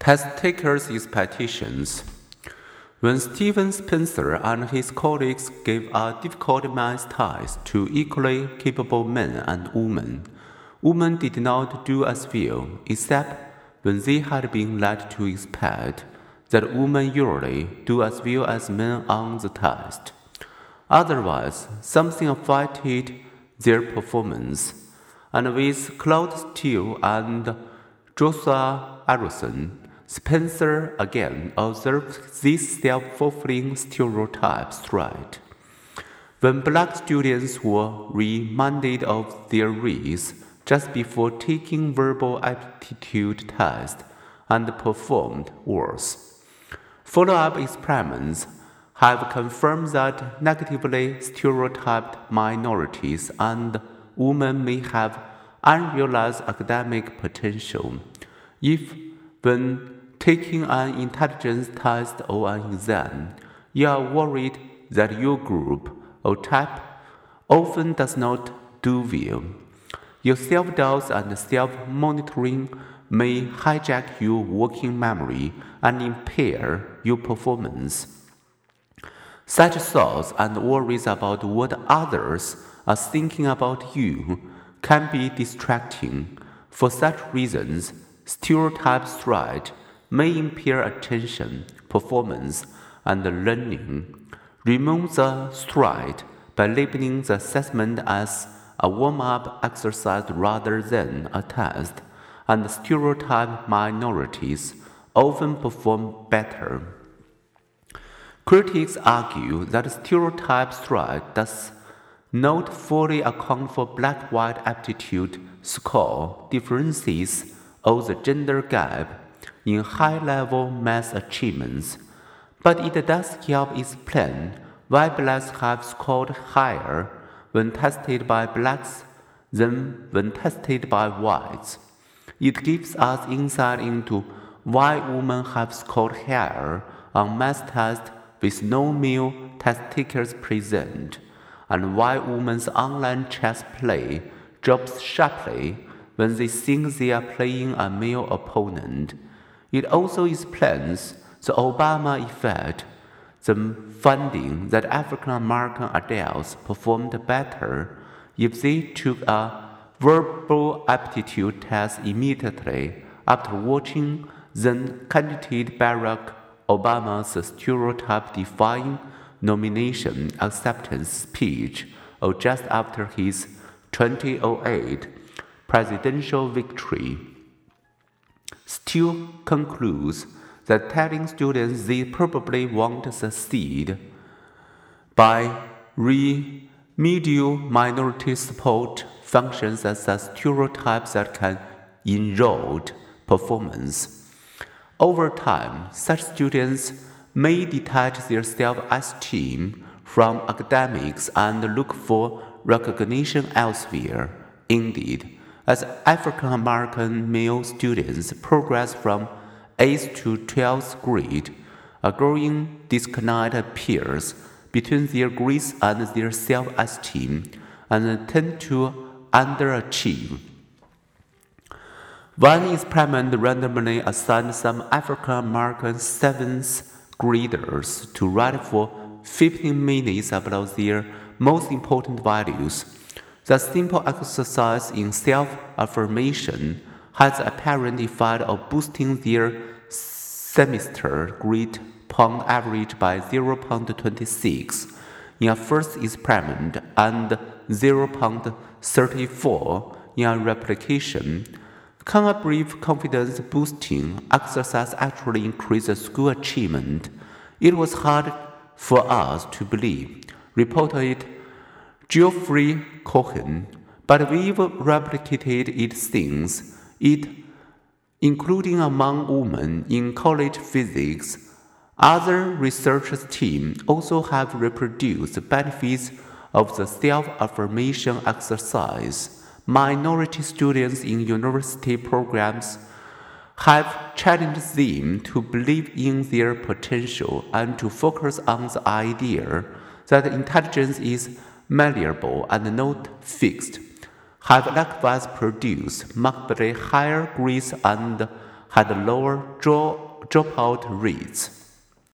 Test takers' expectations. When Stephen Spencer and his colleagues gave a difficult math test to equally capable men and women, women did not do as well, except when they had been led to expect that women usually do as well as men on the test. Otherwise, something affected their performance. And with Claude Steele and Joshua Aronson, Spencer again observed these self-fulfilling stereotypes right. When black students were reminded of their race just before taking verbal aptitude tests and performed worse. Follow-up experiments have confirmed that negatively stereotyped minorities and women may have unrealized academic potential if, when taking an intelligence test or an exam, you are worried that your group or type often does not do well. Your self doubts and self monitoring may hijack your working memory and impair your performance. Such thoughts and worries about what others are thinking about you can be distracting. For such reasons, stereotypes threat may impair attention, performance, and learning. Remove the threat by labeling the assessment as a warm up exercise rather than a test, and stereotype minorities often perform better. Critics argue that stereotype threat does not fully account for black white aptitude score differences or the gender gap in high level math achievements, but it does help explain why blacks have scored higher when tested by blacks than when tested by whites. It gives us insight into why women have scored higher on math tests with no male test takers present, and why women's online chess play drops sharply when they think they are playing a male opponent. It also explains the Obama effect, the finding that African American adults performed better if they took a verbal aptitude test immediately after watching then candidate Barack Obama's stereotype defying nomination acceptance speech or just after his 2008 presidential victory. Steele concludes that telling students they probably won't succeed by remedial minority support functions as a stereotypes that can erode performance. Over time, such students may detach their self esteem from academics and look for recognition elsewhere. Indeed, as African American male students progress from 8th to 12th grade, a growing disconnect appears between their grades and their self esteem and tend to underachieve. One experiment randomly assigned some African American seventh graders to write for 15 minutes about their most important values. The simple exercise in self affirmation has the apparent effect of boosting their semester grade point average by 0.26 in a first experiment and 0.34 in a replication. Can a brief confidence boosting exercise actually increase school achievement? It was hard for us to believe, reported Geoffrey Cohen, but we've replicated it since. It, including among women in college physics, other researchers' teams also have reproduced the benefits of the self-affirmation exercise. Minority students in university programs have challenged them to believe in their potential and to focus on the idea that intelligence is malleable and not fixed, have likewise produced markedly higher grades and had lower draw, dropout rates.